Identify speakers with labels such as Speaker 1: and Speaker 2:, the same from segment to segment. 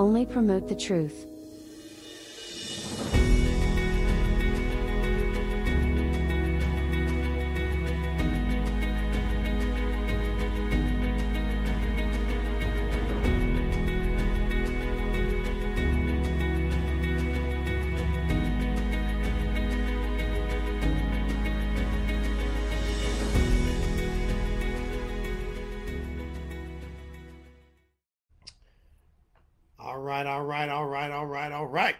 Speaker 1: only promote the truth.
Speaker 2: Right, all right, all right, all right.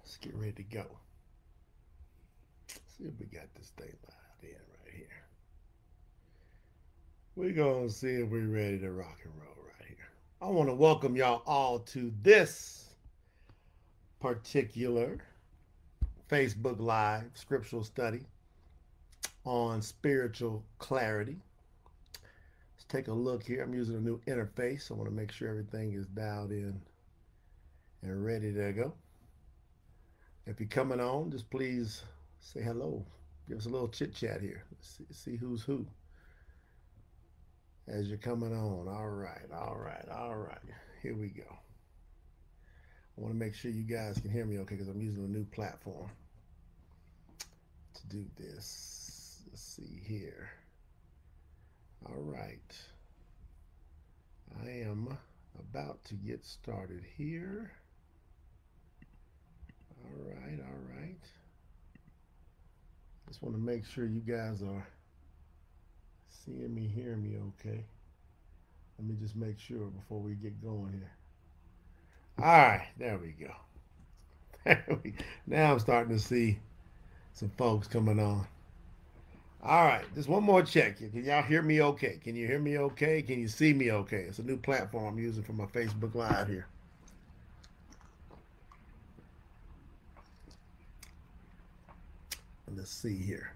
Speaker 2: Let's get ready to go. See if we got this thing loud in right here. We're going to see if we're ready to rock and roll right here. I want to welcome y'all all to this particular Facebook Live scriptural study on spiritual clarity. Let's take a look here. I'm using a new interface. I want to make sure everything is dialed in and ready to go. If you're coming on, just please say hello. Give us a little chit chat here. See, see who's who as you're coming on. All right, all right, all right. Here we go. I want to make sure you guys can hear me okay because I'm using a new platform to do this. Let's see here. All right. I am about to get started here. All right, all right. Just want to make sure you guys are seeing me, hearing me okay. Let me just make sure before we get going here. All right, there we go. There we, now I'm starting to see some folks coming on. All right, just one more check. Can y'all hear me okay? Can you hear me okay? Can you see me okay? It's a new platform I'm using for my Facebook Live here. Let's see here.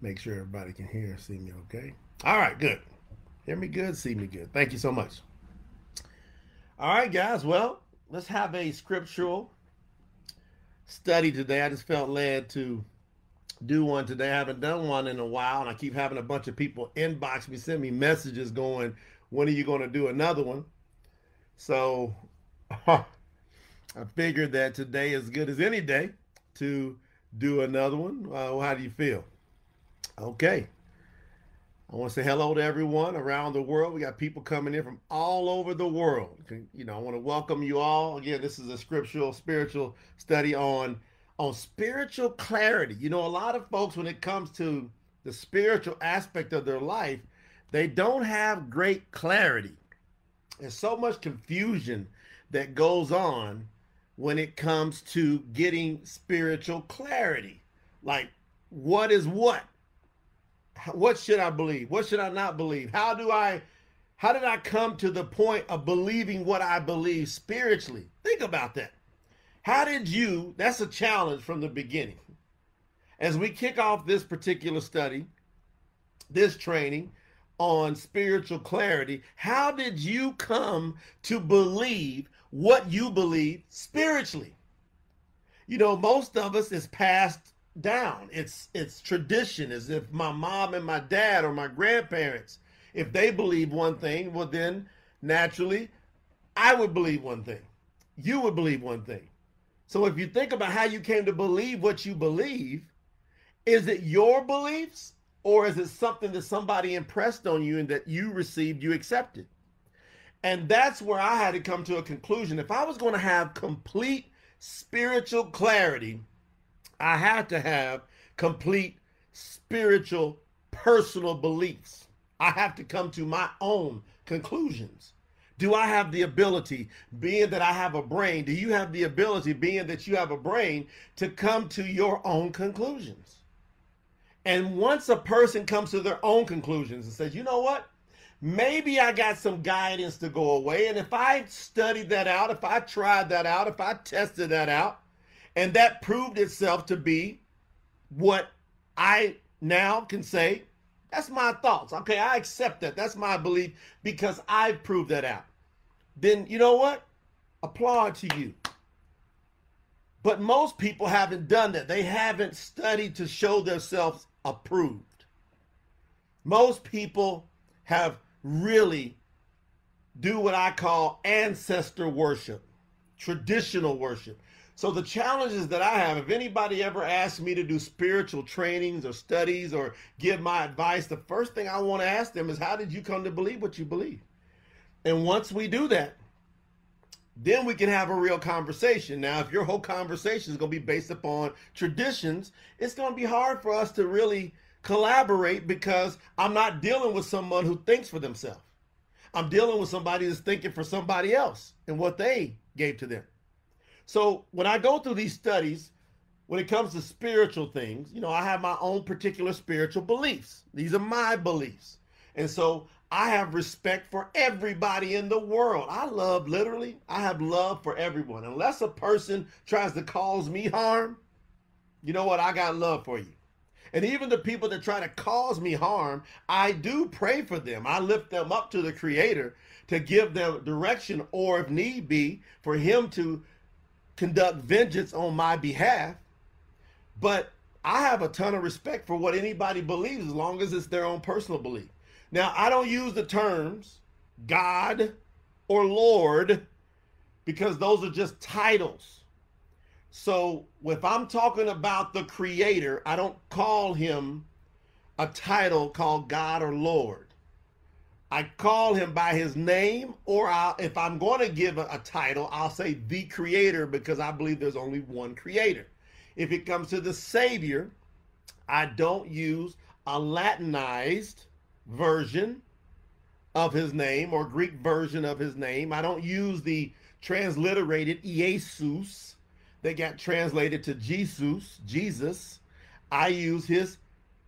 Speaker 2: Make sure everybody can hear and see me okay. All right, good. Hear me good, see me good. Thank you so much. All right, guys. Well, let's have a scriptural study today. I just felt led to do one today. I haven't done one in a while, and I keep having a bunch of people inbox me, send me messages going, when are you going to do another one? So I figured that today is good as any day to do another one. Uh, how do you feel? Okay. I want to say hello to everyone around the world. We got people coming in from all over the world. You know, I want to welcome you all. Again, this is a scriptural, spiritual study on on spiritual clarity. You know, a lot of folks, when it comes to the spiritual aspect of their life, they don't have great clarity. There's so much confusion that goes on when it comes to getting spiritual clarity. Like, what is what? What should I believe? What should I not believe? How do I how did I come to the point of believing what I believe spiritually? Think about that. How did you, that's a challenge from the beginning. As we kick off this particular study, this training on spiritual clarity, how did you come to believe what you believe spiritually? You know, most of us is passed down. It's it's tradition as if my mom and my dad or my grandparents, if they believe one thing, well then naturally I would believe one thing. You would believe one thing. So if you think about how you came to believe what you believe, is it your beliefs or is it something that somebody impressed on you and that you received, you accepted? And that's where I had to come to a conclusion. If I was going to have complete spiritual clarity, I had to have complete spiritual personal beliefs. I have to come to my own conclusions. Do I have the ability, being that I have a brain, do you have the ability, being that you have a brain, to come to your own conclusions? And once a person comes to their own conclusions and says, you know what? Maybe I got some guidance to go away. And if I studied that out, if I tried that out, if I tested that out, and that proved itself to be what I now can say, that's my thoughts. Okay, I accept that. That's my belief because I've proved that out. Then you know what? Applaud to you. But most people haven't done that. They haven't studied to show themselves approved. Most people have really do what I call ancestor worship, traditional worship. So the challenges that I have, if anybody ever asks me to do spiritual trainings or studies or give my advice, the first thing I want to ask them is, how did you come to believe what you believe? And once we do that, then we can have a real conversation. Now, if your whole conversation is going to be based upon traditions, it's going to be hard for us to really collaborate because I'm not dealing with someone who thinks for themselves. I'm dealing with somebody that's thinking for somebody else and what they gave to them. So when I go through these studies, when it comes to spiritual things, you know, I have my own particular spiritual beliefs. These are my beliefs. And so I have respect for everybody in the world. I love, literally, I have love for everyone. Unless a person tries to cause me harm, you know what? I got love for you. And even the people that try to cause me harm, I do pray for them. I lift them up to the Creator to give them direction, or if need be, for Him to conduct vengeance on my behalf. But I have a ton of respect for what anybody believes as long as it's their own personal belief. Now, I don't use the terms God or Lord because those are just titles. So if I'm talking about the creator, I don't call him a title called God or Lord. I call him by his name, or I'll, if I'm going to give a, a, title, I'll say the creator because I believe there's only one creator. If it comes to the Savior, I don't use a Latinized version of his name or Greek version of his name. I don't use the transliterated Jesus that got translated to Jesus, Jesus. I use his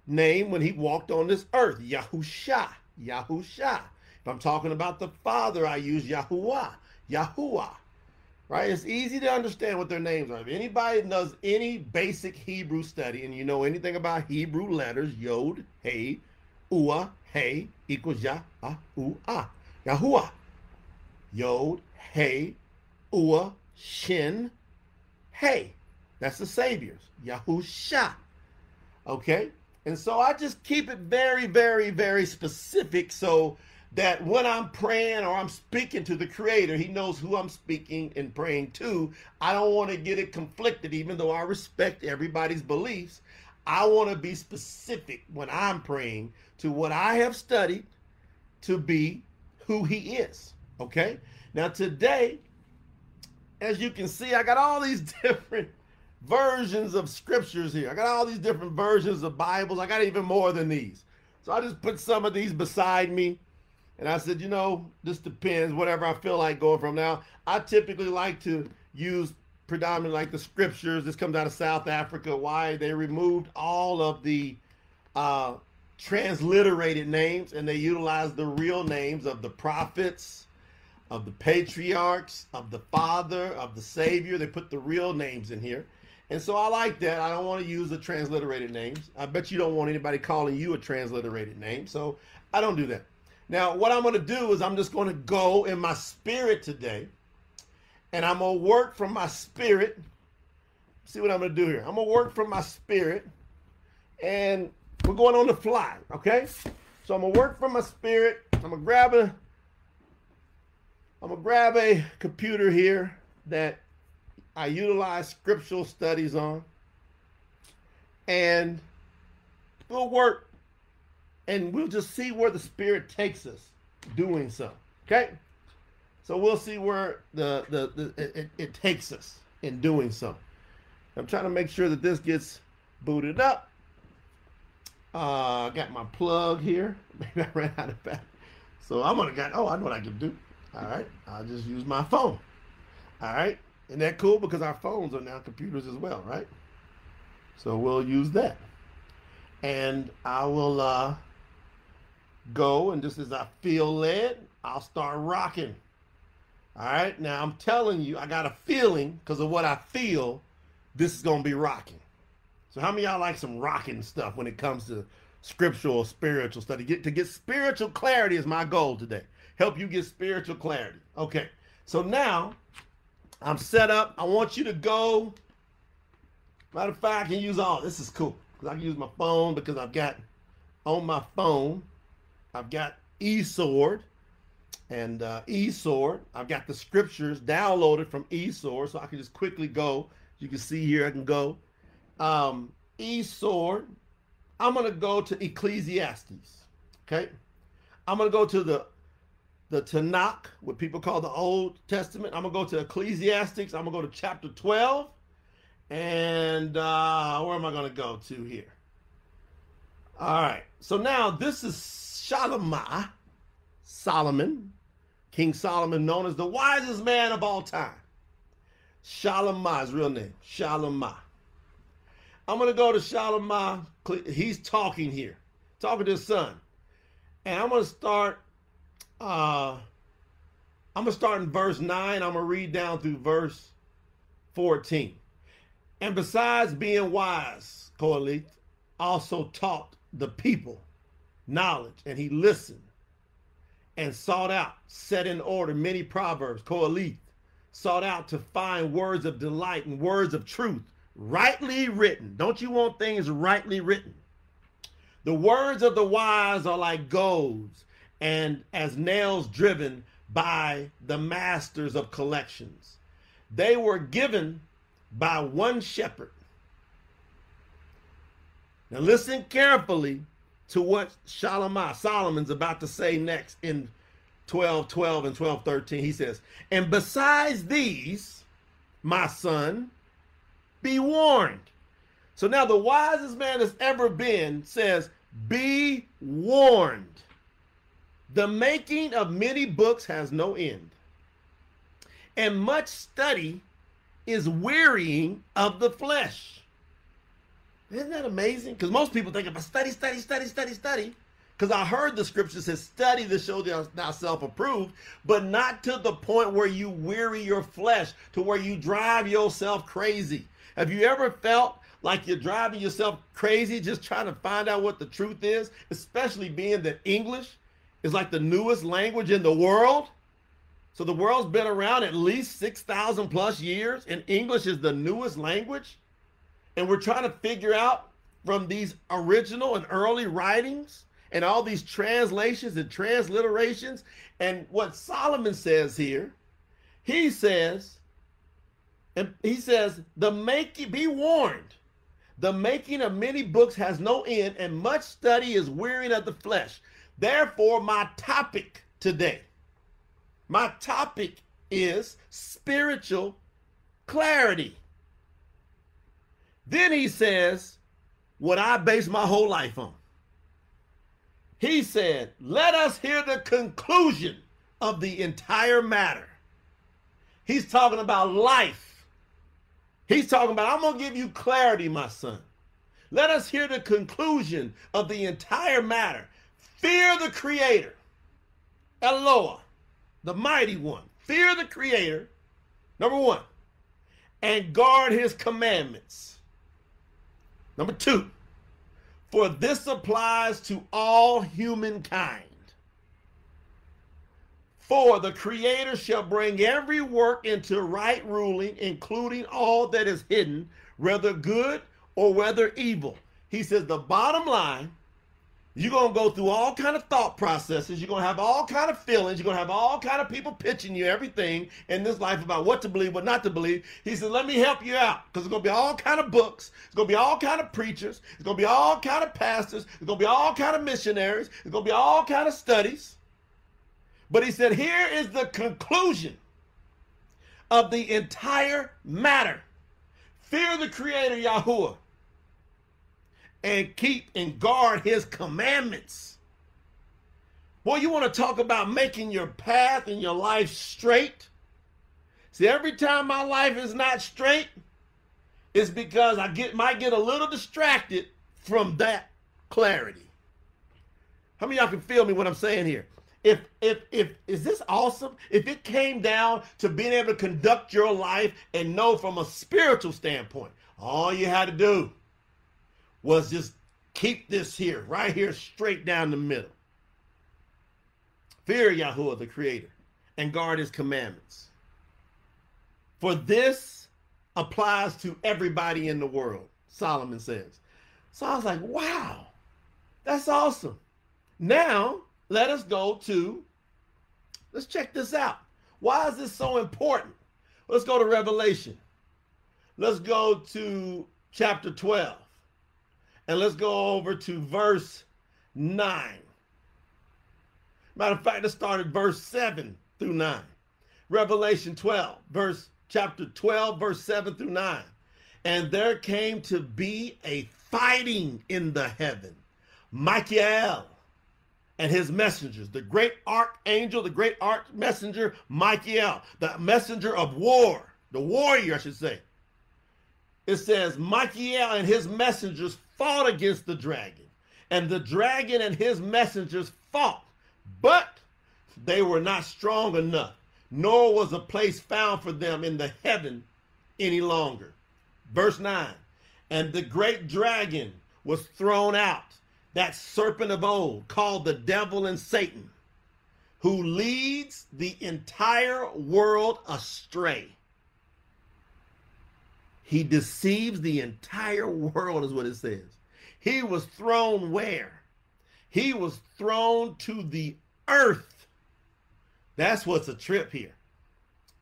Speaker 2: name when he walked on this earth, Yahusha. Yahusha. If I'm talking about the Father, I use Yahuwah, Yahuwah. Right? It's easy to understand what their names are. If anybody does any basic Hebrew study and you know anything about Hebrew letters, Yod, Hey, Ua, Hey equals Yah, Ah. Yahuwah. Yod, Hey, Ua, Shin, Hey. That's the Saviors. Yahusha. Okay? And so I just keep it very, very, very specific so that when I'm praying or I'm speaking to the Creator, He knows who I'm speaking and praying to. I don't want to get it conflicted, even though I respect everybody's beliefs. I want to be specific when I'm praying to what I have studied to be who He is. Okay? Now, today, as you can see, I got all these different versions of scriptures here. I got all these different versions of Bibles. I got even more than these. So I just put some of these beside me. And I said, you know, this depends, whatever I feel like going from now. I typically like to use predominantly like the scriptures. This comes out of South Africa. Why they removed all of the uh, transliterated names and they utilized the real names of the prophets, of the patriarchs, of the Father, of the Savior. They put the real names in here. And so I like that. I don't want to use the transliterated names. I bet you don't want anybody calling you a transliterated name. So I don't do that. Now, what I'm going to do is I'm just going to go in my spirit today and I'm going to work from my spirit. See what I'm going to do here. I'm going to work from my spirit and we're going on the fly, okay? So I'm to work from my spirit. I'm to grab a I'm to grab a computer here that I utilize scriptural studies on, and we'll work and we'll just see where the Spirit takes us doing so. Okay? So we'll see where the, the, the it, it takes us in doing so. I'm trying to make sure that this gets booted up. Uh, I got my plug here. Maybe I ran out of battery. So I'm gonna get. Oh, I know what I can do. All right, I'll just use my phone. All right. Isn't that cool? Because our phones are now computers as well, right? So we'll use that. And I will uh, go, and just as I feel led, I'll start rocking. All right. Now I'm telling you, I got a feeling because of what I feel, this is to be rocking. So how many y'all like some rocking stuff when it comes to scriptural, spiritual study? Get to get spiritual clarity is my goal today. Help you get spiritual clarity. Okay. So now I'm set up. I want you to go. Matter of fact, I can use all. This is cool because I can use my phone because I've got on my phone, I've got eSword, and uh, eSword. I've got the scriptures downloaded from eSword, so I can just quickly go. You can see here, I can go. Um, eSword. I'm going to go to Ecclesiastes. Okay. I'm going to go to the the Tanakh, what people call the Old Testament. I'm going to go to Ecclesiastes. I'm going to go to chapter 12. And uh, where am I going to go to here? All right. So now this is Shalimah, Solomon, King Solomon, known as the wisest man of all time. Shalimah, his real name, Shalimah. I'm going to go to Shalimah. He's talking here, talking to his son. And I'm going to start, uh, I'm going to start in verse 9. I'm going to read down through verse 14. And besides being wise, Kohelet also taught the people knowledge, and he listened and sought out, set in order many proverbs, Kohelet, sought out to find words of delight and words of truth, rightly written. Don't you want things rightly written? The words of the wise are like golds, and as nails driven by the masters of collections. They were given by one shepherd. Now listen carefully to what Shalimah, Solomon's about to say next in 12, 12 and 12, 13. He says, And besides these, my son, be warned. So now the wisest man that's ever been says, Be warned. The making of many books has no end, and much study is wearying of the flesh. Isn't that amazing? Because most people think about study, study, study, study, study. Because I heard the scripture says, study to show thyself approved, but not to the point where you weary your flesh, to where you drive yourself crazy. Have you ever felt like you're driving yourself crazy just trying to find out what the truth is, especially being that English is like the newest language in the world? So the world's been around at least 6,000 plus years, and English is the newest language. And we're trying to figure out from these original and early writings and all these translations and transliterations. And what Solomon says here, he says, and he says, the making, be warned, the making of many books has no end, and much study is wearying of the flesh. Therefore, my topic today my topic is spiritual clarity. Then he says, what I base my whole life on. He said, let us hear the conclusion of the entire matter. He's talking about life. He's talking about, I'm going to give you clarity, my son. Let us hear the conclusion of the entire matter. Fear the Creator, Eloah, the mighty one. Fear the creator, number one, and guard his commandments. Number two, for this applies to all humankind. For the Creator shall bring every work into right ruling, including all that is hidden, whether good or whether evil. He says the bottom line you're going to go through all kind of thought processes. You're going to have all kind of feelings. You're going to have all kind of people pitching you everything in this life about what to believe, what not to believe. He says, let me help you out because it's going to be all kind of books. It's going to be all kind of preachers. It's going to be all kind of pastors. It's going to be all kind of missionaries. It's going to be all kind of studies. But he said, here is the conclusion of the entire matter. Fear the creator Yahuwah and keep and guard his commandments. Boy, you want to talk about making your path and your life straight? See, every time my life is not straight, it's because I get might get a little distracted from that clarity. How many y'all can feel me what I'm saying here? If if if is this awesome? If it came down to being able to conduct your life and know from a spiritual standpoint, all you had to do was just keep this here, right here, straight down the middle. Fear Yahuwah, the Creator, and guard His commandments. For this applies to everybody in the world, Solomon says. So I was like, wow, that's awesome. Now, let us go to Let's check this out. Why is this so important? Let's go to Revelation. Let's go to chapter 12. And let's go over to verse 9. Matter of fact, let's start at verse 7 through 9. Revelation 12, verse chapter 12, verse 7 through 9. And there came to be a fighting in the heaven. Michael and his messengers, the great archangel, the great arch messenger, Michael, the messenger of war, the warrior, I should say. It says, Michael and his messengers fought against the dragon, and the dragon and his messengers fought, but they were not strong enough, nor was a place found for them in the heaven any longer. Verse 9 And the great dragon was thrown out, that serpent of old, called the devil and Satan, who leads the entire world astray. He deceives the entire world, is what it says. He was thrown where? He was thrown to the earth. That's what's a trip here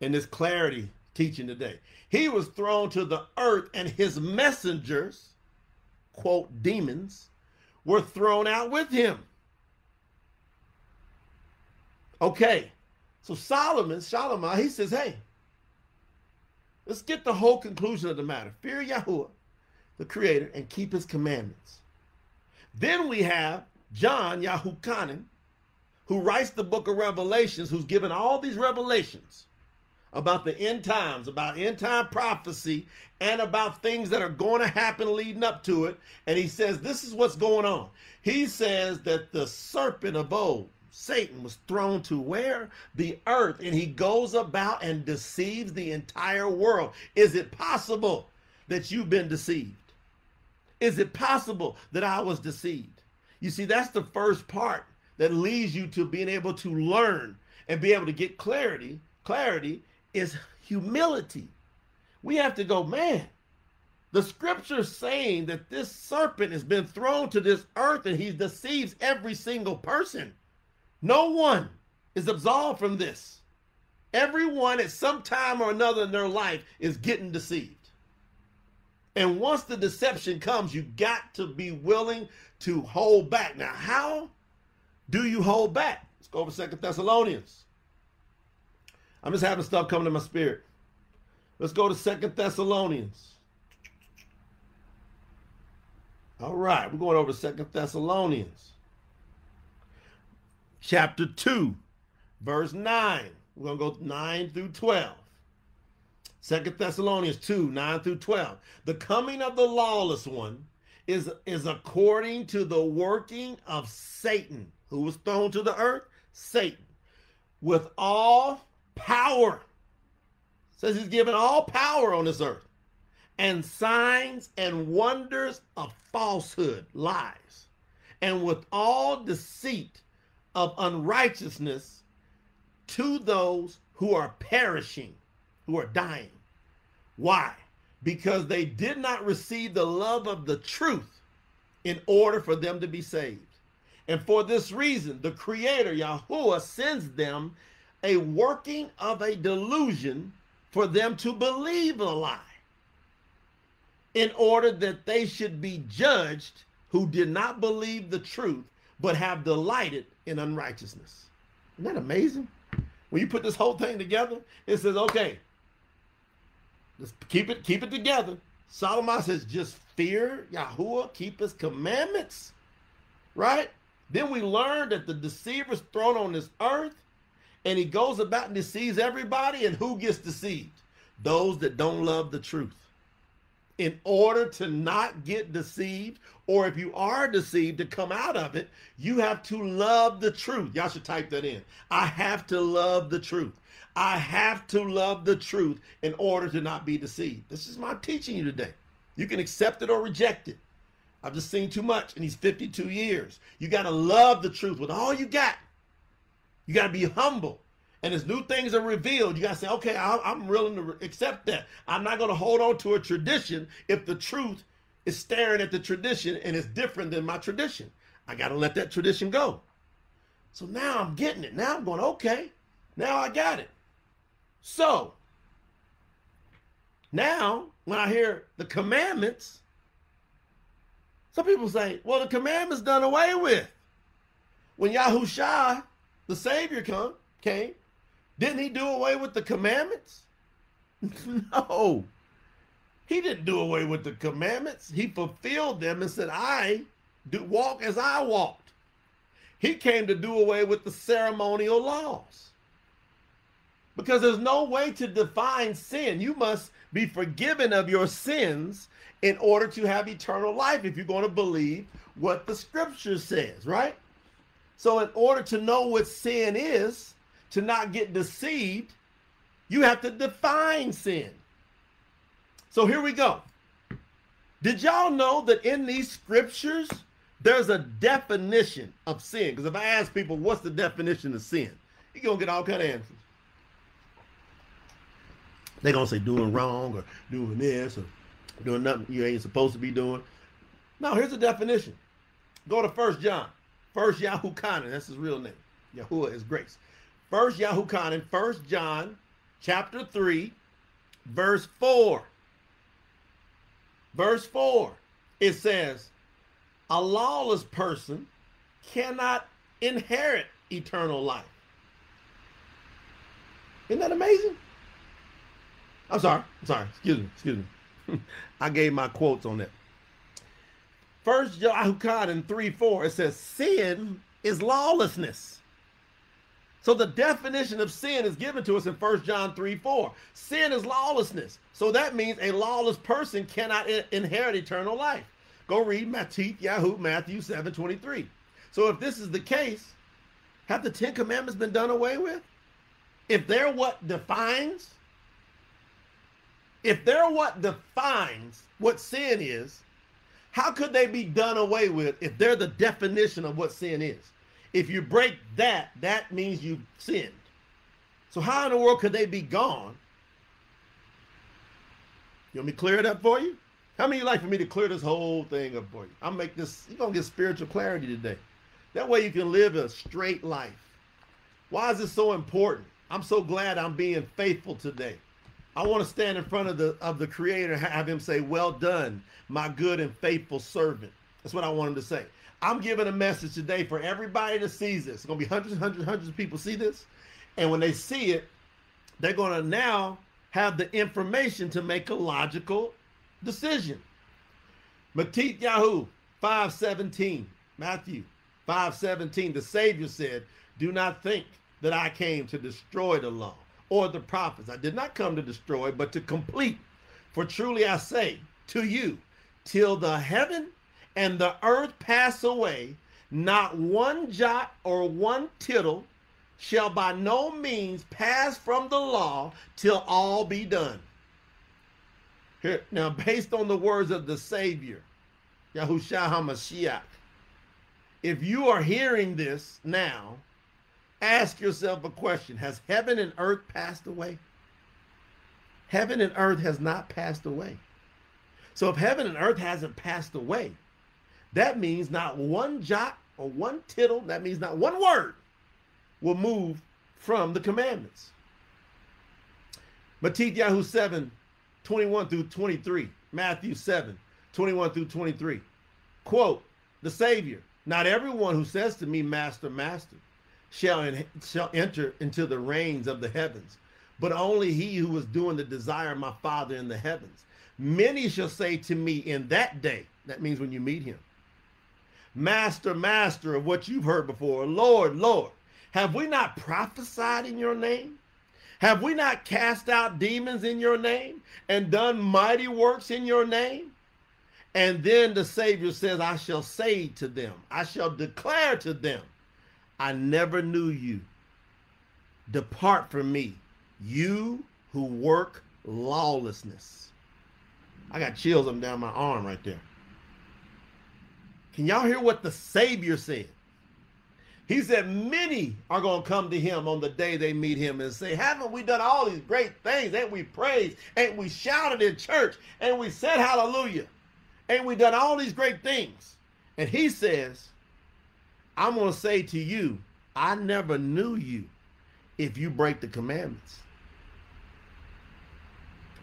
Speaker 2: in this clarity teaching today. He was thrown to the earth, and his messengers, quote, demons, were thrown out with him. Okay, so Solomon, Solomon, he says, hey, let's get the whole conclusion of the matter. Fear Yahweh, the creator, and keep his commandments. Then we have John Yahuchanan, who writes the book of Revelations, who's given all these revelations about the end times, about end time prophecy, and about things that are going to happen leading up to it. And he says, This is what's going on. He says that the serpent of old, Satan, was thrown to where? The earth. And he goes about and deceives the entire world. Is it possible that you've been deceived? Is it possible that I was deceived? You see, that's the first part that leads you to being able to learn and be able to get clarity. Clarity is humility. We have to go, man, the scripture's saying that this serpent has been thrown to this earth and he deceives every single person. No one is absolved from this. Everyone at some time or another in their life is getting deceived. And once the deception comes, you got to be willing to hold back. Now, how do you hold back? Let's go over Second Thessalonians. I'm just having stuff coming to my spirit. Let's go to Second Thessalonians. All right, we're going over Second Thessalonians. Chapter 2, verse 9. We're going to go 9 through 12. Second Thessalonians 2, 9 through 12. The coming of the lawless one is, is according to the working of Satan, who was thrown to the earth, Satan, with all power. Says he's given all power on this earth. And signs and wonders of falsehood, lies, and with all deceit of unrighteousness to those who are perishing, who are dying. Why? Because they did not receive the love of the truth in order for them to be saved. And for this reason, the Creator, Yahuwah, sends them a working of a delusion for them to believe a lie in order that they should be judged who did not believe the truth but have delighted in unrighteousness. Isn't that amazing? When you put this whole thing together, it says, okay, let's keep it, keep it together. Solomon says, just fear Yahuwah, keep his commandments, right? Then we learn that the deceiver's thrown on this earth and he goes about and deceives everybody. And who gets deceived? Those that don't love the truth. In order to not get deceived, or if you are deceived to come out of it, you have to love the truth. Y'all should type that in. I have to love the truth. I have to love the truth in order to not be deceived. This is my teaching you today. You can accept it or reject it. I've just seen too much in these 52 years. You got to love the truth with all you got. You got to be humble. And as new things are revealed, you got to say, okay, I'm willing to accept that. I'm not going to hold on to a tradition if the truth is staring at the tradition and it's different than my tradition. I got to let that tradition go. So now I'm getting it. Now I'm going, okay, Now I got it. So now when I hear the commandments, some people say, well, the commandments done away with. When Yahushua, the Savior, come, came, didn't he do away with the commandments? no. He didn't do away with the commandments. He fulfilled them and said, I do walk as I walked. He came to do away with the ceremonial laws. Because there's no way to define sin. You must be forgiven of your sins in order to have eternal life if you're going to believe what the scripture says, right? So, in order to know what sin is, to not get deceived, you have to define sin. So, here we go. Did y'all know that in these scriptures, there's a definition of sin? Because if I ask people, what's the definition of sin? You're going to get all kind of answers. They're going to say doing wrong or doing this or doing nothing you ain't supposed to be doing. Now, here's the definition. Go to First John. First Yahuchanan, that's his real name. Yahuwah is grace. First Yahuchanan, First John, chapter 3, verse 4. Verse 4, it says, a lawless person cannot inherit eternal life. Isn't that amazing? I'm sorry. I'm sorry. Excuse me. Excuse me. I gave my quotes on that. First John in 3 4, it says, Sin is lawlessness. So the definition of sin is given to us in 1 John 3 4. Sin is lawlessness. So that means a lawless person cannot inherit eternal life. Go read Matthew, Yahoo, Matthew 7 23. So if this is the case, have the Ten Commandments been done away with? If they're what defines if they're what defines what sin is, how could they be done away with if they're the definition of what sin is? If you break that, that means you've sinned. So how in the world could they be gone? You want me to clear it up for you? How many like for me to clear this whole thing up for you? I'll make this, you're going to get spiritual clarity today. That way you can live a straight life. Why is this so important? I'm so glad I'm being faithful today. I want to stand in front of the of the creator and have him say, Well done, my good and faithful servant. That's what I want him to say. I'm giving a message today for everybody that sees this. It's gonna be hundreds and hundreds and hundreds of people see this. And when they see it, they're gonna now have the information to make a logical decision. Mattithyahu 517, Matthew 517, the Savior said, Do not think that I came to destroy the law or the prophets. I did not come to destroy, but to complete. For truly I say to you, till the heaven and the earth pass away, not one jot or one tittle shall by no means pass from the law till all be done. Here, now, based on the words of the Savior, Yahushua HaMashiach, if you are hearing this now, ask yourself a question Has heaven and earth passed away? Heaven and earth has not passed away. So if heaven and earth hasn't passed away, that means not one jot or one tittle, that means not one word will move from the commandments. Matthew 7, 21 through 23. Matthew 7, 21 through 23. Quote, the Savior, not everyone who says to me, Master, Master, shall, in, shall enter into the reigns of the heavens, but only he who is doing the desire of my Father in the heavens. Many shall say to me in that day, that means when you meet him, Master, Master of what you've heard before, Lord, Lord, have we not prophesied in your name? Have we not cast out demons in your name and done mighty works in your name? And then the Savior says, I shall say to them, I shall declare to them, I never knew you. Depart from me, you who work lawlessness. I got chills up down my arm right there. Can y'all hear what the Savior said? He said, Many are going to come to him on the day they meet him and say, Haven't we done all these great things? Ain't we praised? Ain't we shouted in church? And we said hallelujah? Ain't we done all these great things? And he says, I'm going to say to you, I never knew you. if you break the commandments.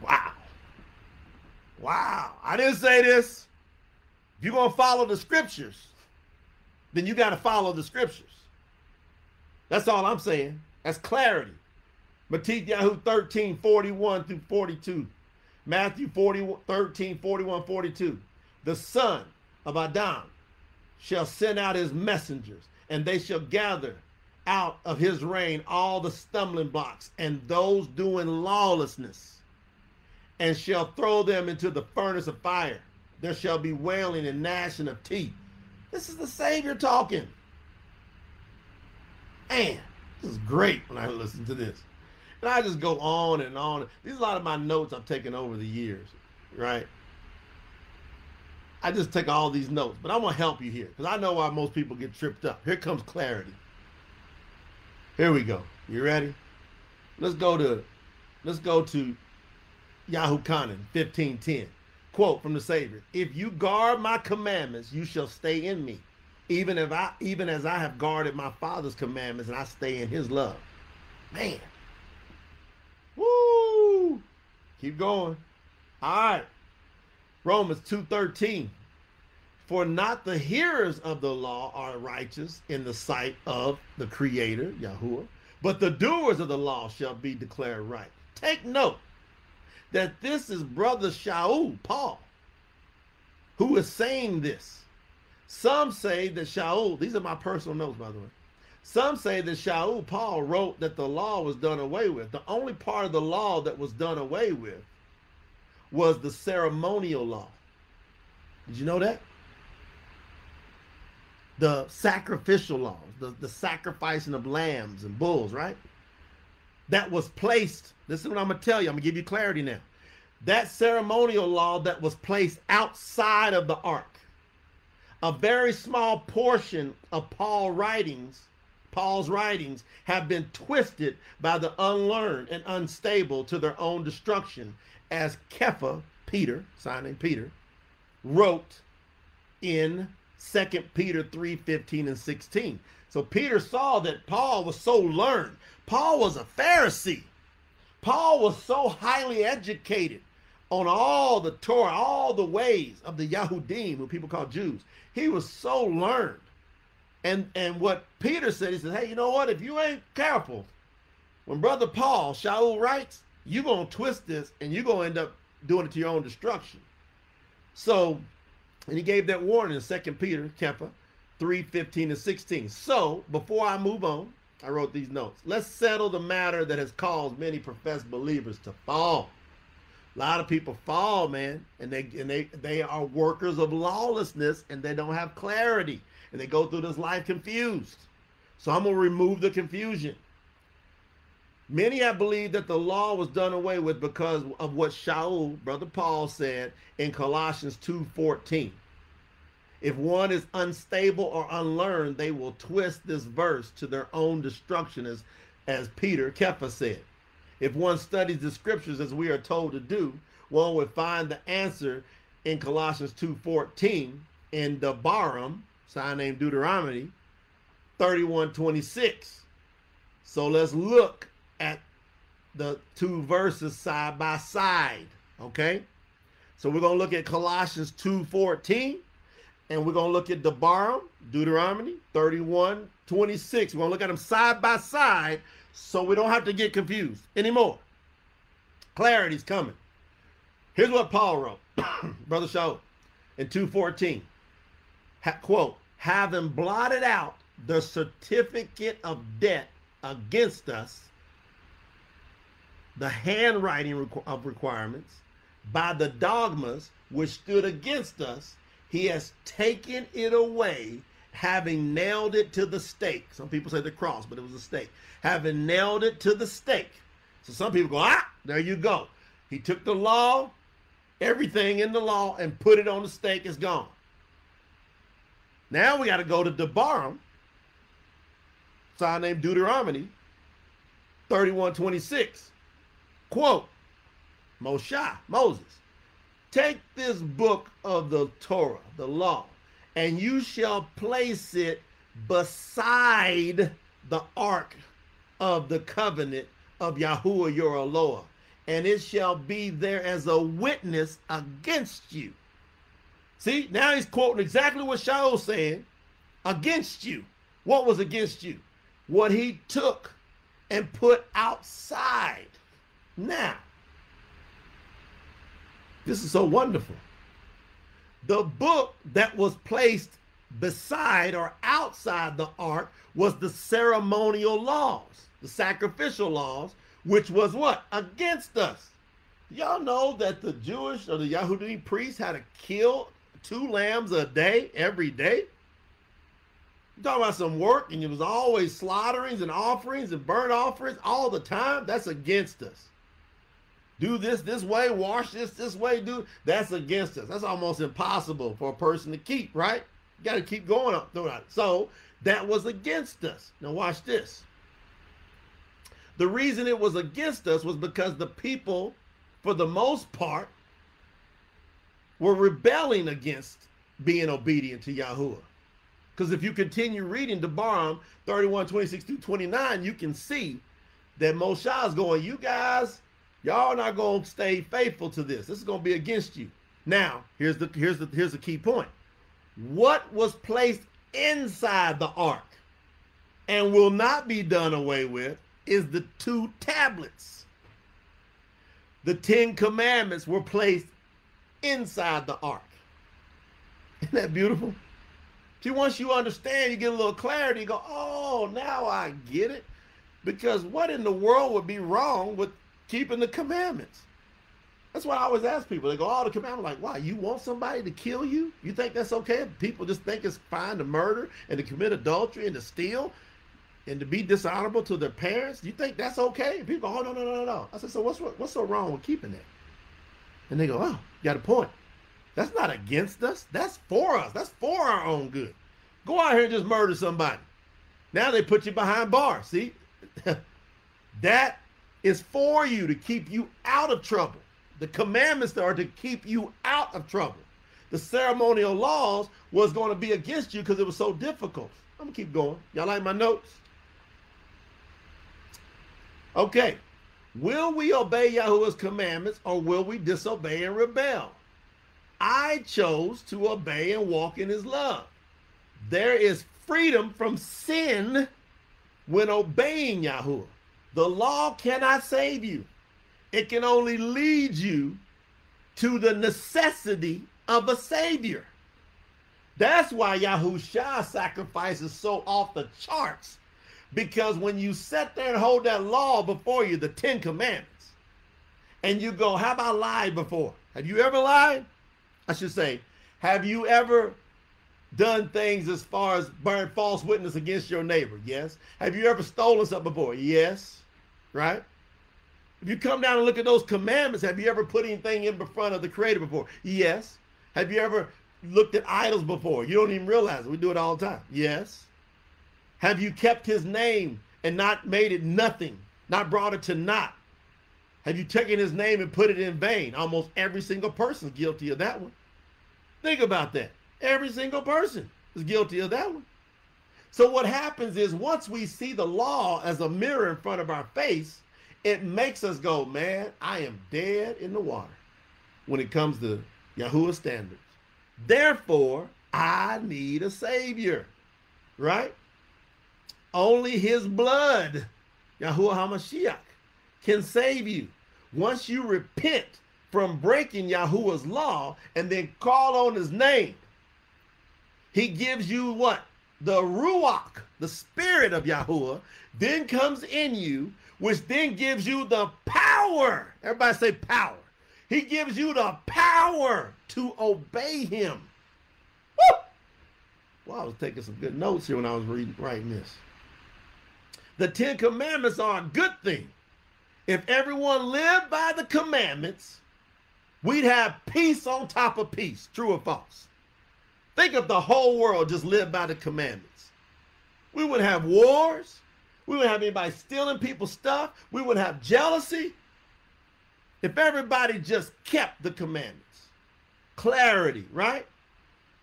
Speaker 2: Wow. Wow. I didn't say this. If you're going to follow the scriptures, then you got to follow the scriptures. That's all I'm saying. That's clarity. Matthew 13, 41 through 42. Matthew 40, 13, 41, 42. The son of Adam shall send out his messengers, and they shall gather out of his reign all the stumbling blocks and those doing lawlessness, and shall throw them into the furnace of fire. There shall be wailing and gnashing of teeth. This is the Savior talking. Man, this is great when I listen to this. And I just go on and on. These are a lot of my notes I've taken over the years, right? I just take all these notes, but I'm gonna help you here because I know why most people get tripped up. Here comes clarity. Here we go. You ready? Let's go to let's go to Yahuchanan 1510. Quote from the Savior: If you guard my commandments, you shall stay in me, even if I even as I have guarded my father's commandments and I stay in his love. Man. Woo! Keep going. All right. Romans 2:13. For not the hearers of the law are righteous in the sight of the creator, Yahuwah, but the doers of the law shall be declared right. Take note that this is brother Shaul, Paul, who is saying this. Some say that Shaul, these are my personal notes, by the way. Some say that Shaul, Paul, wrote that the law was done away with. The only part of the law that was done away with was the ceremonial law. Did you know that? The sacrificial laws, the, the sacrificing of lambs and bulls, right? That was placed, this is what I'm going to tell you. I'm going to give you clarity now. That ceremonial law that was placed outside of the ark, a very small portion of Paul's writings, Paul's writings have been twisted by the unlearned and unstable to their own destruction as Kepha, Peter, signing Peter, wrote in 2 Peter 3 15 and 16. So Peter saw that Paul was so learned. Paul was a Pharisee. Paul was so highly educated on all the Torah, all the ways of the Yahudim, who people call Jews. He was so learned. And and what Peter said, he said, hey, you know what? If you ain't careful, when Brother Paul, Shaul writes, you're going to twist this and you're going to end up doing it to your own destruction. So, and he gave that warning in 2 Peter, Kepha, 3, 15 and 16. So, before I move on, I wrote these notes. Let's settle the matter that has caused many professed believers to fall. A lot of people fall, man, and they and they they are workers of lawlessness and they don't have clarity and they go through this life confused. So I'm gonna remove the confusion. Many have believed that the law was done away with because of what Shaul, brother Paul, said in Colossians 2:14. If one is unstable or unlearned, they will twist this verse to their own destruction, as, as Peter Kepha said. If one studies the scriptures as we are told to do, one would find the answer in Colossians 2:14 in Debarim, sign named Deuteronomy 31:26. So let's look at the two verses side by side. Okay? So we're going to look at Colossians 2:14 and we're going to look at Debarim, Deuteronomy 31, 26. We're going to look at them side by side so we don't have to get confused anymore. Clarity's coming. Here's what Paul wrote, Brother Shaul, in 2.14. Ha- quote, having blotted out the certificate of debt against us the handwriting of requirements by the dogmas which stood against us, he has taken it away, having nailed it to the stake. Some people say the cross, but it was a stake. Having nailed it to the stake. So some people go, ah, there you go. He took the law, everything in the law, and put it on the stake. It's gone. Now we got to go to Debarim, sign named Deuteronomy 3126. Quote, Moshe, Moses, take this book of the Torah, the law, and you shall place it beside the ark of the covenant of Yahuwah your Eloah, and it shall be there as a witness against you. See, now he's quoting exactly what Shaul's saying against you. What was against you? What he took and put outside. Now, this is so wonderful. The book that was placed beside or outside the ark was the ceremonial laws, the sacrificial laws, which was what? Against us. Y'all know that the Jewish or the Yahudi priests had to kill two lambs a day every day? You talking about some work and it was always slaughterings and offerings and burnt offerings all the time? That's against us. Do this this way, wash this this way, do that's against us. That's almost impossible for a person to keep, right? You got to keep going up throughout it. So that was against us. Now watch this. The reason it was against us was because the people, for the most part, were rebelling against being obedient to Yahuwah. Because if you continue reading Debarim 31, 26 through 29, you can see that Moshe is going, you guys, y'all not to stay faithful to this. This is to be against you. Now, here's the here's the here's the key point. What was placed inside the ark and will not be done away with is the two tablets. The Ten Commandments were placed inside the ark. Isn't that beautiful? See, once you understand, you get a little clarity, you go, oh, now I get it. Because what in the world would be wrong with keeping the commandments? That's what I always ask people. They go, oh, the commandment, like, why? You want somebody to kill you? You think that's okay? People just think it's fine to murder and to commit adultery and to steal and to be dishonorable to their parents? You think that's okay? People go, oh, no, no, no, no, no. I said, so what's, what's so wrong with keeping that? And they go, oh, you got a point. That's not against us. That's for us. That's for our own good. Go out here and just murder somebody. Now they put you behind bars. See? that is for you to keep you out of trouble. The commandments are to keep you out of trouble. The ceremonial laws was going to be against you because it was so difficult. I'm gonna keep going. Y'all like my notes? Okay. Will we obey Yahuwah's commandments or will we disobey and rebel? I chose to obey and walk in his love. There is freedom from sin when obeying Yahuwah. The law cannot save you. It can only lead you to the necessity of a savior. That's why Yahusha sacrifice is so off the charts. Because when you sit there and hold that law before you, the Ten Commandments, and you go, Have I lied before? Have you ever lied? I should say, Have you ever done things as far as burned false witness against your neighbor? Yes. Have you ever stolen something before? Yes. Right? If you come down and look at those commandments, have you ever put anything in front of the Creator before? Yes. Have you ever looked at idols before? You don't even realize it. We do it all the time. Yes. Have you kept his name and not made it nothing, not brought it to naught? Have you taken his name and put it in vain? Almost every single person is guilty of that one. Think about that. Every single person is guilty of that one. So what happens is once we see the law as a mirror in front of our face, it makes us go, man, I am dead in the water when it comes to Yahuwah standards. Therefore, I need a savior, right? Only his blood, Yahuwah HaMashiach, can save you. Once you repent from breaking Yahuwah's law and then call on his name, he gives you what? The Ruach, the spirit of Yahuwah, then comes in you, which then gives you the power. Everybody say power. He gives you the power to obey him. Woo! Well, I was taking some good notes here when I was reading writing this. The Ten Commandments are a good thing. If everyone lived by the commandments, we'd have peace on top of peace. True or false? Think if the whole world just lived by the commandments. We wouldn't have wars. We wouldn't have anybody stealing people's stuff. We wouldn't have jealousy. If everybody just kept the commandments. Clarity, right?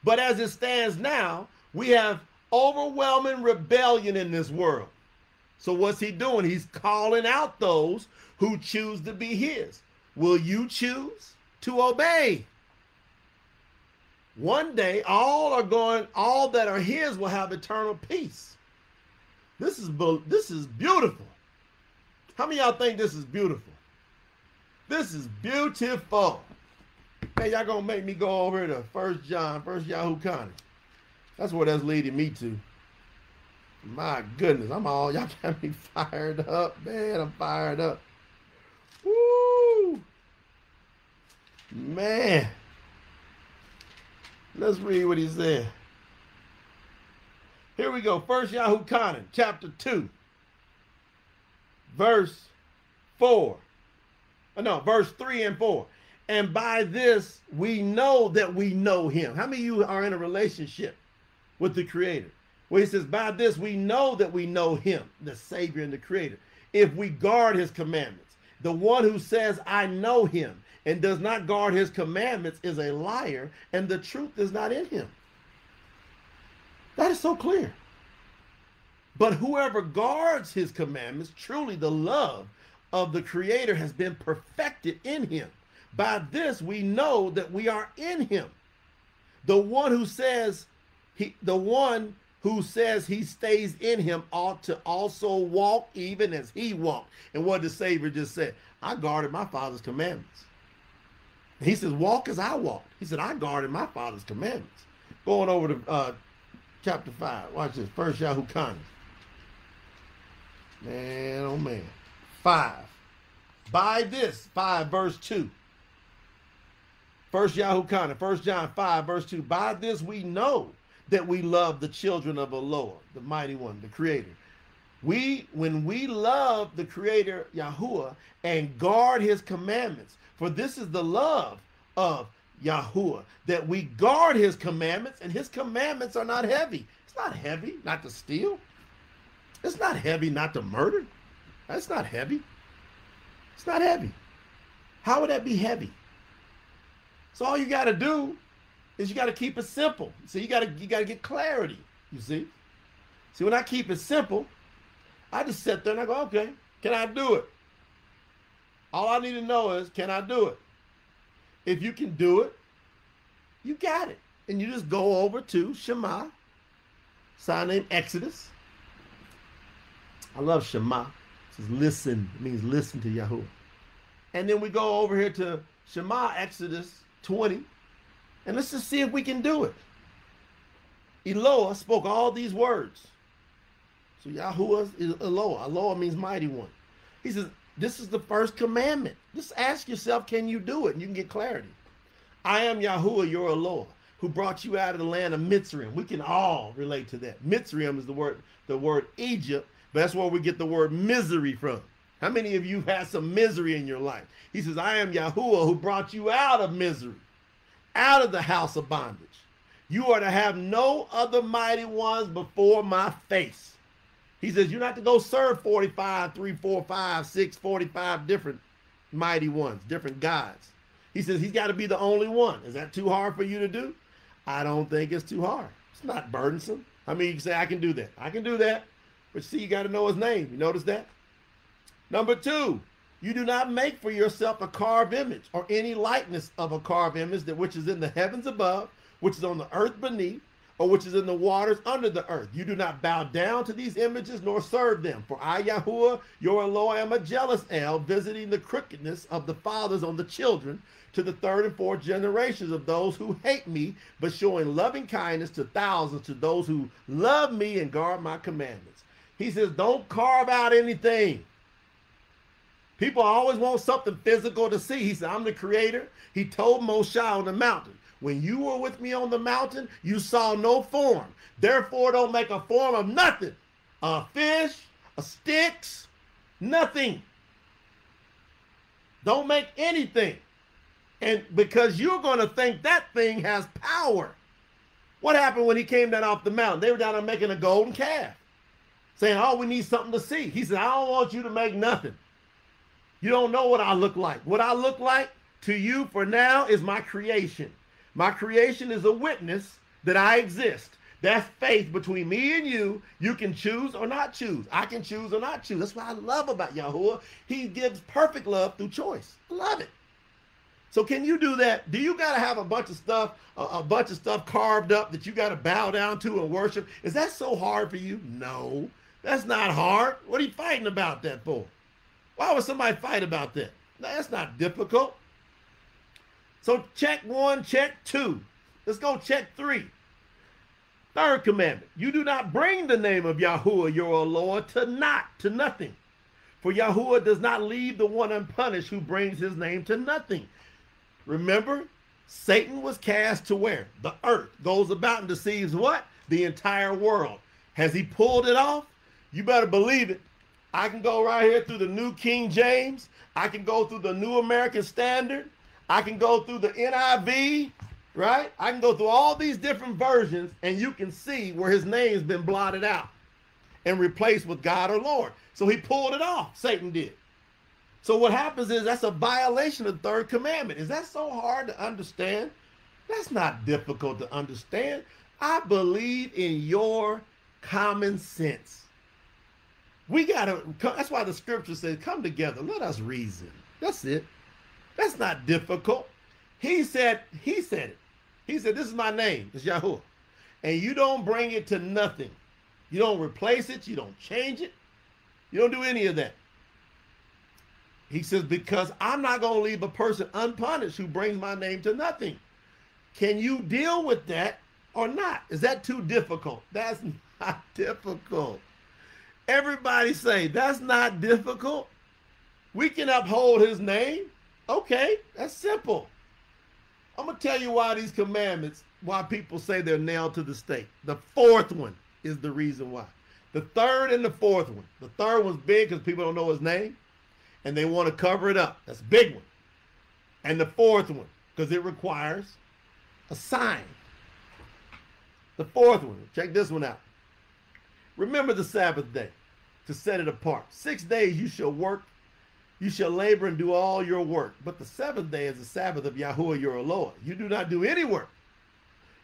Speaker 2: But as it stands now, we have overwhelming rebellion in this world. So what's he doing? He's calling out those who choose to be his. Will you choose to obey? One day, all are going, all that are his will have eternal peace. This is this is beautiful. How many y'all think this is beautiful? This is beautiful. Hey, y'all gonna make me go over to First John, First Yahuchanan. That's what that's leading me to. My goodness, I'm all y'all got me fired up, man. I'm fired up. Woo! Man. Let's read what he said. Here we go. First Yahuchanan, chapter 2, verse 4. Oh, no, verse 3 and 4. And by this we know that we know him. How many of you are in a relationship with the Creator? Well, he says, By this we know that we know him, the Savior and the Creator, if we guard his commandments. The one who says, I know him, and does not guard his commandments is a liar, and the truth is not in him. That is so clear. But whoever guards his commandments, truly the love of the Creator has been perfected in him. By this we know that we are in him. The one who says, he, the one who says he stays in him ought to also walk even as he walked. And what the Savior just said, I guarded my Father's commandments. He says, walk as I walked. He said, I guarded my Father's commandments. Going over to uh, chapter 5. Watch this. First Yahuchanan. Man, oh man. 5. By this, 5 verse 2. First Yahuchanan. First John 5 verse 2. By this we know that we love the children of the Lord, the mighty one, the creator. We, when we love the creator Yahuwah and guard his commandments, for this is the love of Yahuwah, that we guard his commandments, and his commandments are not heavy. It's not heavy not to steal. It's not heavy not to murder. That's not heavy. It's not heavy. How would that be heavy? So all you got to do is you got to keep it simple. So you got to you got to get clarity. You see. See, when I keep it simple, I just sit there and I go, okay, can I do it? All I need to know is, can I do it? If you can do it, you got it. And you just go over to Shema, sign name Exodus. I love Shema. It says listen. It means listen to Yahweh. And then we go over here to Shema Exodus 20. And let's just see if we can do it. Eloah spoke all these words. So Yahuwah is Eloah. Eloah means mighty one. He says, this is the first commandment. Just ask yourself, can you do it? And you can get clarity. I am Yahuwah, your Eloah, who brought you out of the land of Mitzrayim. We can all relate to that. Mitzrayim is the word, the word Egypt, but that's where we get the word misery from. How many of you have had some misery in your life? He says, I am Yahuwah who brought you out of misery out of the house of bondage. You are to have no other mighty ones before my face. He says, You're not to go serve 45, 3, 4, 5, 6, 45 different mighty ones, different gods. He says, He's got to be the only one. Is that too hard for you to do? I don't think it's too hard. It's not burdensome. I mean, you can say, I can do that. I can do that. But see, you got to know his name. You notice that? Number two, you do not make for yourself a carved image or any likeness of a carved image that which is in the heavens above, which is on the earth beneath, or which is in the waters under the earth. You do not bow down to these images nor serve them. For I, Yahuwah, your Lord, am a jealous El, visiting the crookedness of the fathers on the children to the third and fourth generations of those who hate me, but showing loving kindness to thousands to those who love me and guard my commandments. He says, don't carve out anything. People always want something physical to see. He said, I'm the creator. He told Moshe on the mountain, when you were with me on the mountain, you saw no form. Therefore, don't make a form of nothing. A fish, a sticks, nothing. Don't make anything. And because you're going to think that thing has power. What happened when he came down off the mountain? They were down there making a golden calf, saying, Oh, we need something to see. He said, I don't want you to make nothing. You don't know what I look like. What I look like to you for now is my creation. My creation is a witness that I exist. That's faith between me and you. You can choose or not choose. I can choose or not choose. That's what I love about Yahuwah. He gives perfect love through choice. I love it. So can you do that? Do you got to have a bunch of stuff, a, a, bunch of stuff carved up that you got to bow down to and worship? Is that so hard for you? No, that's not hard. What are you fighting about that for? Why would somebody fight about that? That's not difficult. So check one, check two. Let's go check three. Third commandment, you do not bring the name of Yahuwah your Lord to naught, to nothing. For Yahuwah does not leave the one unpunished who brings his name to nothing. Remember, Satan was cast to where? The earth goes about and deceives what? The entire world. Has he pulled it off? You better believe it. I can go right here through the New King James. I can go through the New American Standard. I can go through the NIV right? I can go through all these different versions and you can see where his name's been blotted out and replaced with God or Lord. So he pulled it off, Satan did. So what happens is that's a violation of the third commandment. Is that so hard to understand? That's not difficult to understand. I believe in your common sense. We got to, that's why the scripture says, come together, let us reason. That's it. That's not difficult. He said, he said it. He said, This is my name, it's Yahuwah. And you don't bring it to nothing. You don't replace it, you don't change it, you don't do any of that. He says, Because I'm not going to leave a person unpunished who brings my name to nothing. Can you deal with that or not? Is that too difficult? That's not difficult. Everybody say, That's not difficult. We can uphold his name. Okay, that's simple. I'm to tell you why these commandments, why people say they're nailed to the stake. The fourth one is the reason why. The third and the fourth one. The third one's big because people don't know his name and they want to cover it up. That's a big one. And the fourth one, because it requires a sign. The fourth one, check this one out. Remember the Sabbath day to set it apart. Six days you shall work you shall labor and do all your work. But the seventh day is the Sabbath of Yahuwah your Lord. You do not do any work.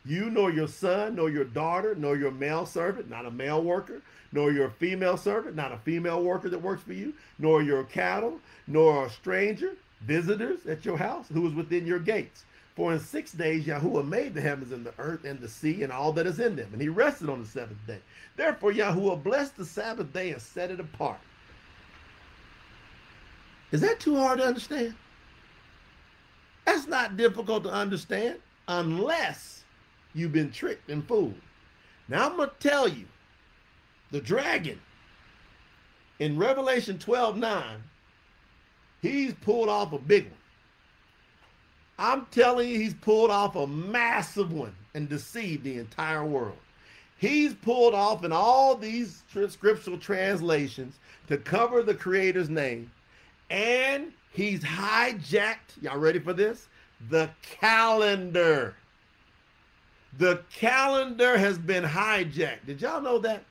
Speaker 2: You nor your son, nor your daughter, nor your male servant, not a male worker, nor your female servant, not a female worker that works for you, nor your cattle, nor a stranger, visitors at your house who is within your gates. For in six days Yahuwah made the heavens and the earth and the sea and all that is in them, and he rested on the seventh day. Therefore Yahuwah blessed the Sabbath day and set it apart. Is that too hard to understand? That's not difficult to understand unless you've been tricked and fooled. Now I'm going to tell you the dragon in Revelation 12 9, he's pulled off a big one. I'm telling you, he's pulled off a massive one and deceived the entire world. He's pulled off in all these scriptural translations to cover the Creator's name and he's hijacked, y'all ready for this? The calendar. The calendar has been hijacked. Did y'all know that?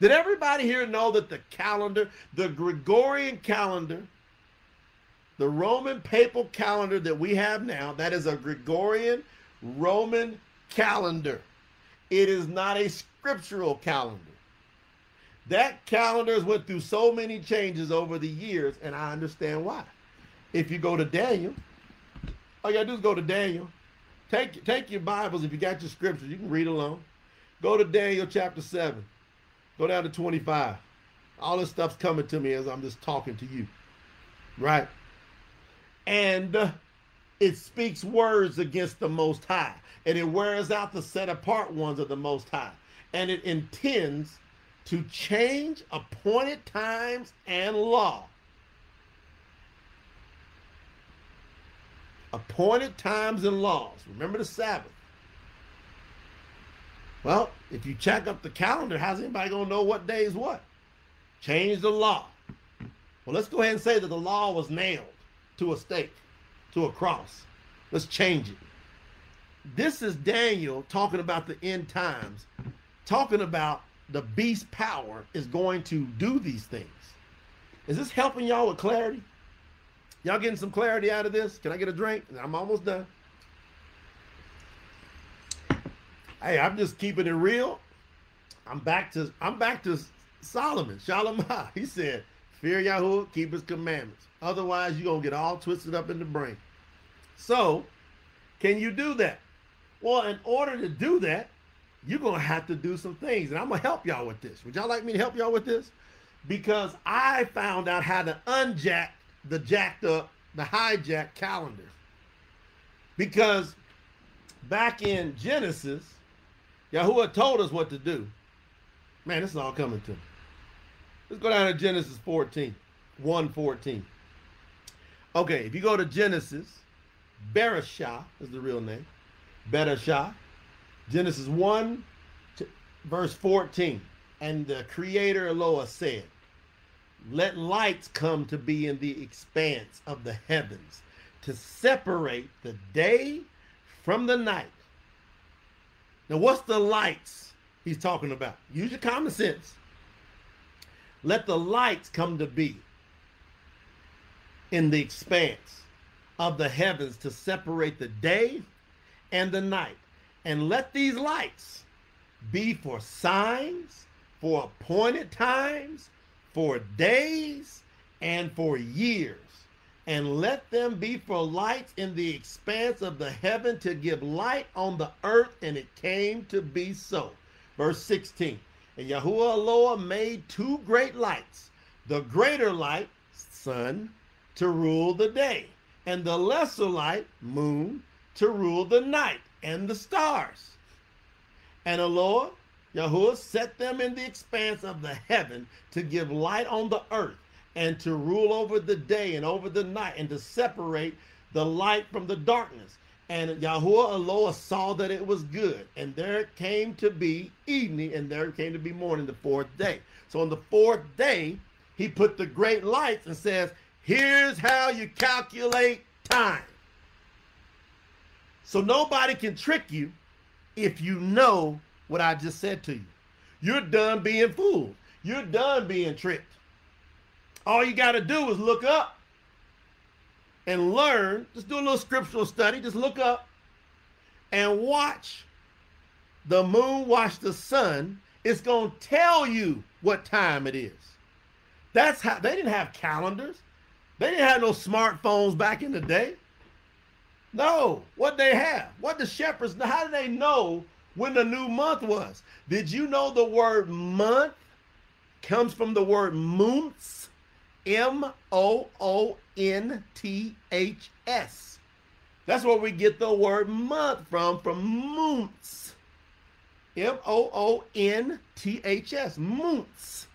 Speaker 2: Did everybody here know that the calendar, the Gregorian calendar, the Roman papal calendar that we have now, that is a Gregorian Roman calendar. It is not a scriptural calendar. That calendar has went through so many changes over the years, and I understand why. If you go to Daniel, all you gotta do is go to Daniel. Take take your Bibles if you got your scriptures, you can read along. Go to Daniel chapter 7. Go down to 25. All this stuff's coming to me as I'm just talking to you. Right? And uh, it speaks words against the Most High. And it wears out the set apart ones of the Most High. And it intends to change appointed times and law. Appointed times and laws. Remember the Sabbath. Well, if you check up the calendar, how's anybody going to know what day is what? Change the law. Well, let's go ahead and say that the law was nailed to a stake, to a cross. Let's change it. This is Daniel talking about the end times, talking about the beast power is going to do these things. Is this helping y'all with clarity? Y'all getting some clarity out of this? Can I get a drink? I'm almost done. Hey, I'm just keeping it real. I'm back to I'm back to Solomon, Shalom. He said, Fear Yahweh, keep his commandments. Otherwise, you're gonna get all twisted up in the brain. So, can you do that? Well, in order to do that, you're gonna have to do some things. And I'm gonna help y'all with this. Would y'all like me to help y'all with this? Because I found out how to unjack the jacked up, the hijack calendar. Because back in Genesis, Yahuwah told us what to do. Man, this is all coming to me. Let's go down to Genesis 14, 1 14. Okay, if you go to Genesis, Bereshah is the real name. Bereshah. Genesis 1, verse 14. And the creator Eloah said, Let lights come to be in the expanse of the heavens to separate the day from the night. Now, what's the lights he's talking about? Use your common sense. Let the lights come to be in the expanse of the heavens to separate the day and the night. And let these lights be for signs, for appointed times, for days, and for years. And let them be for lights in the expanse of the heaven to give light on the earth. And it came to be so. Verse 16. And Yahuwah Eloah made two great lights. The greater light, sun, to rule the day, and the lesser light, moon, to rule the night and the stars. And the Lord, Yahuwah, set them in the expanse of the heaven to give light on the earth and to rule over the day and over the night and to separate the light from the darkness. And Yahuwah Eloah saw that it was good. And there came to be evening and there came to be morning the fourth day. So on the fourth day, he put the great lights and says, here's how you calculate time. So nobody can trick you if you know what I just said to you. You're done being fooled. You're done being tricked. All you got to do is look up and learn. Just do a little scriptural study. Just look up and watch the moon, watch the sun. It's going to tell you what time it is. That's how they didn't have calendars. They didn't have no smartphones back in the day. No, what they have? What the shepherds? How do they know when the new month was? Did you know the word month comes from the word moonths? M O O N T H S. That's where we get the word month from, from moonths. M O O N T H S. Moonths.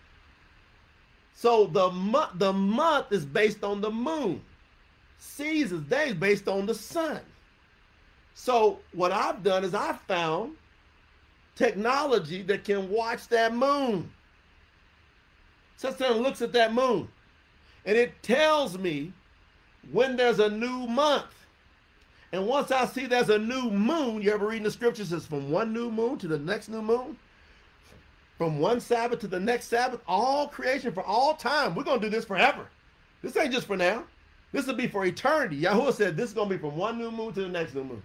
Speaker 2: So the month, the month is based on the moon seasons, days based on the sun. So what I've done is I found technology that can watch that moon. There and looks at that moon. And it tells me when there's a new month. And once I see there's a new moon, you ever read in the scriptures, it's from one new moon to the next new moon? From one Sabbath to the next Sabbath, all creation for all time. We're to do this forever. This ain't just for now. This will be for eternity. Yahuwah said this is going to be from one new moon to the next new moon.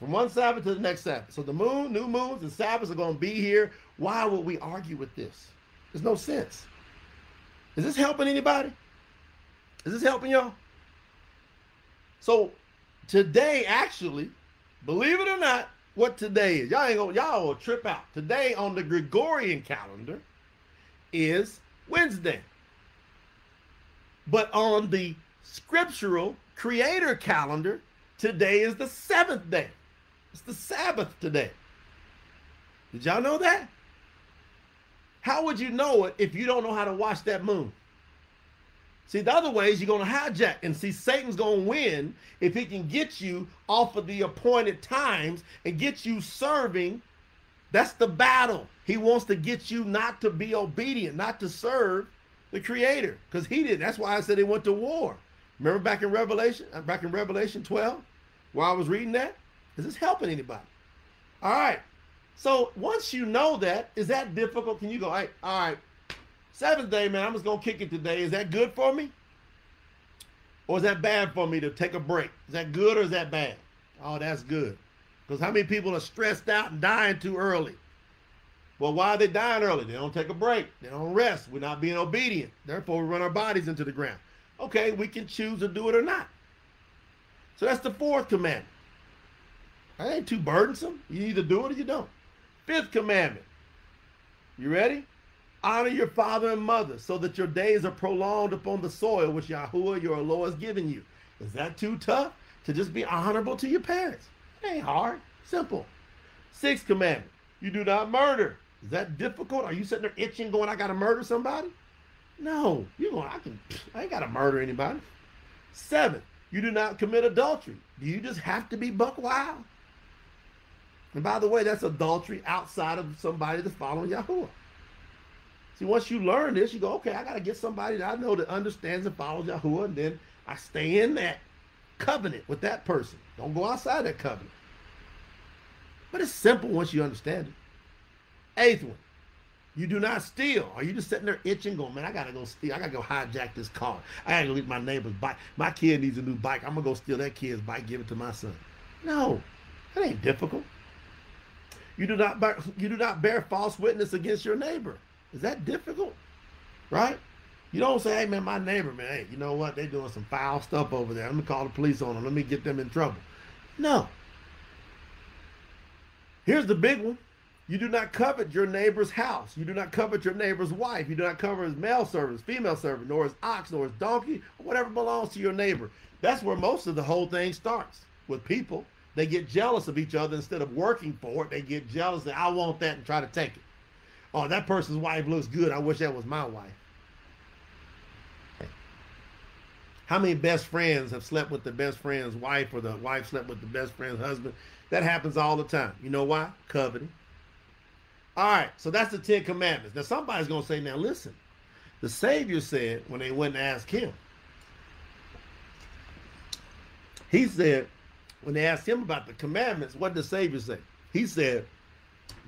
Speaker 2: From one Sabbath to the next Sabbath. So the moon, new moons, and Sabbaths are going to be here. Why would we argue with this? There's no sense. Is this helping anybody? Is this helping y'all? So today, actually, believe it or not, what today is, y'all ain't gonna, y'all will trip out. Today on the Gregorian calendar is Wednesday. But on the scriptural creator calendar, today is the seventh day. It's the Sabbath today. Did y'all know that? How would you know it if you don't know how to watch that moon? See, the other ways you're going to hijack and see Satan's going to win if he can get you off of the appointed times and get you serving. That's the battle. He wants to get you not to be obedient, not to serve the creator because he did. That's why I said he went to war. Remember back in Revelation, uh, back in Revelation 12, while I was reading that? Is this helping anybody? All right. So once you know that, is that difficult? Can you go, right, all right, seventh day, man, I'm just going to kick it today. Is that good for me? Or is that bad for me to take a break? Is that good or is that bad? Oh, that's good. Because how many people are stressed out and dying too early? Well, why are they dying early? They don't take a break. They don't rest. We're not being obedient. Therefore, we run our bodies into the ground. Okay, we can choose to do it or not. So that's the fourth commandment. That ain't too burdensome. You either do it or you don't. Fifth commandment. You ready? Honor your father and mother so that your days are prolonged upon the soil which Yahuwah your Lord has given you. Is that too tough to just be honorable to your parents? It ain't hard. Simple. Sixth commandment. You do not murder. Is that difficult? Are you sitting there itching going, I gotta murder somebody? No. You're going, I can I ain't gotta murder anybody. Seven, you do not commit adultery. Do you just have to be buck wild? And by the way, that's adultery outside of somebody that's following Yahuwah. See, once you learn this, you go, okay, I got to get somebody that I know that understands and follows Yahuwah, and then I stay in that covenant with that person. Don't go outside that covenant. But it's simple once you understand it. Eighth one, you do not steal. Are you just sitting there itching, going, man, I gotta go steal. I gotta go hijack this car. I gotta go get my neighbor's bike. My kid needs a new bike. I'm gonna go steal that kid's bike, give it to my son. No, that ain't difficult. You do not bear, you do not bear false witness against your neighbor. Is that difficult? Right? You don't say, hey man, my neighbor, man, hey, you know what? They're doing some foul stuff over there. Let me call the police on them. Let me get them in trouble. No. Here's the big one. You do not covet your neighbor's house. You do not covet your neighbor's wife. You do not covet his male servant, female servant, nor his ox, nor his donkey, or whatever belongs to your neighbor. That's where most of the whole thing starts with people. They get jealous of each other instead of working for it. They get jealous that I want that and try to take it. Oh, that person's wife looks good. I wish that was my wife. How many best friends have slept with the best friend's wife or the wife slept with the best friend's husband? That happens all the time. You know why? Coveting. All right, so that's the Ten Commandments. Now, somebody's going to say, now listen, the Savior said when they went and asked him, he said, when they asked him about the commandments, what did the Savior say? He said,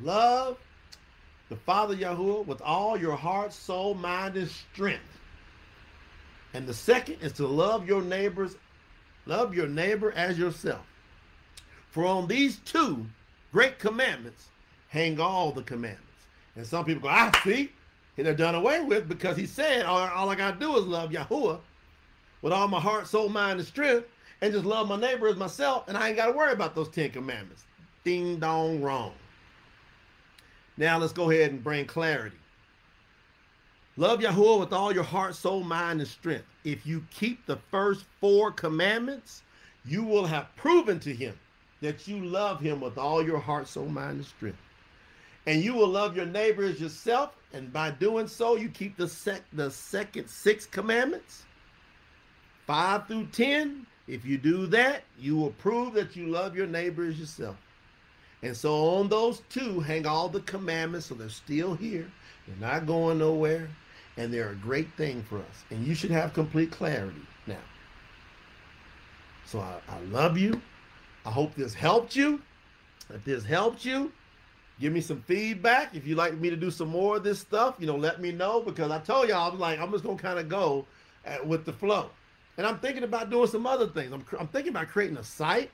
Speaker 2: love the Father Yahuwah with all your heart, soul, mind, and strength. And the second is to love your neighbors, love your neighbor as yourself. For on these two great commandments hang all the commandments. And some people go, I see, they're done away with because he said, all, all I got to do is love Yahuwah with all my heart, soul, mind, and strength, and just love my neighbor as myself, and I ain't got to worry about those Ten Commandments. Ding dong wrong. Now let's go ahead and bring clarity. Love Yahuwah with all your heart, soul, mind, and strength. If you keep the first four commandments, you will have proven to him that you love him with all your heart, soul, mind, and strength. And you will love your neighbor as yourself. And by doing so, you keep the, sec- the second six commandments, five through 10. If you do that, you will prove that you love your neighbor as yourself. And so on those two hang all the commandments, so they're still here. They're not going nowhere. And they're a great thing for us. And you should have complete clarity now. So I, I love you. I hope this helped you. If this helped you, give me some feedback. If you'd like me to do some more of this stuff, you know, let me know because I told y'all, I'm like, I'm just to kind of go at, with the flow. And I'm thinking about doing some other things. I'm, I'm thinking about creating a site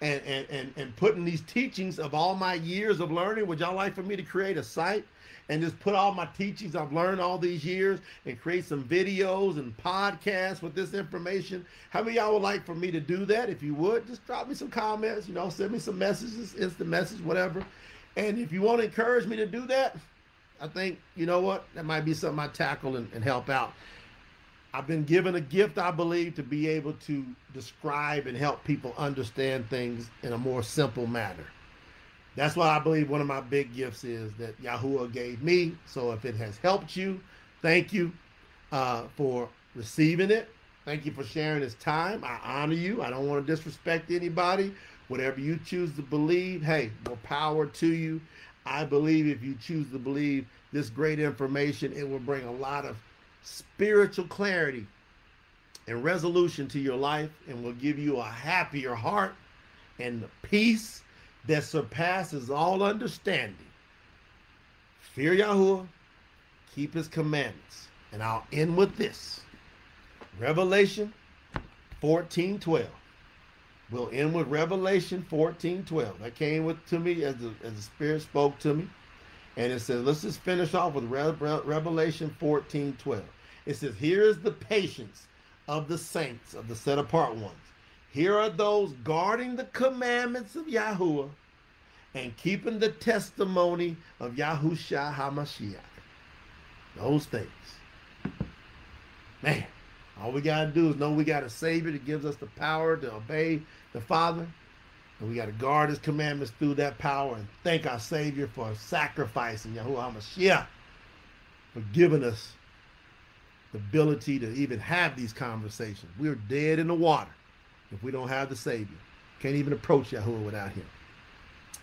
Speaker 2: and, and, and, and putting these teachings of all my years of learning. Would y'all like for me to create a site and just put all my teachings I've learned all these years and create some videos and podcasts with this information? How many y'all would like for me to do that? If you would, just drop me some comments, you know, send me some messages, instant message, whatever. And if you want to encourage me to do that, I think, you know what, that might be something I tackle and, and help out. I've been given a gift, I believe, to be able to describe and help people understand things in a more simple manner. That's why I believe one of my big gifts is that Yahuwah gave me. So if it has helped you, thank you uh, for receiving it. Thank you for sharing this time. I honor you. I don't want to disrespect anybody. Whatever you choose to believe, hey, more power to you. I believe if you choose to believe this great information, it will bring a lot of spiritual clarity and resolution to your life and will give you a happier heart and the peace that surpasses all understanding. Fear Yahuwah, keep his commandments. And I'll end with this. Revelation 14 12. We'll end with Revelation 14 12. That came with to me as the, as the Spirit spoke to me. And it says, let's just finish off with Re- Re- Revelation 14 12. It says, Here is the patience of the saints, of the set apart ones. Here are those guarding the commandments of Yahuwah and keeping the testimony of Yahushua HaMashiach. Those things. Man, all we got to do is know we got a Savior that gives us the power to obey the Father. And we got to guard his commandments through that power and thank our Savior for sacrificing Yahuwah HaMashiach, for giving us the ability to even have these conversations. We're dead in the water if we don't have the Savior. Can't even approach Yahuwah without him.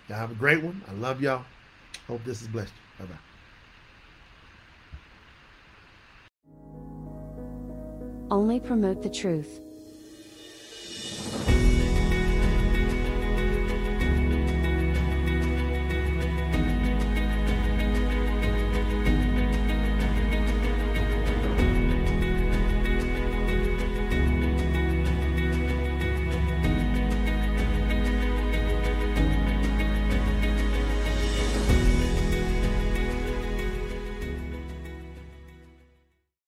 Speaker 2: Y'all have a great one. I love y'all. Hope this has blessed you. Bye bye.
Speaker 1: Only promote the truth.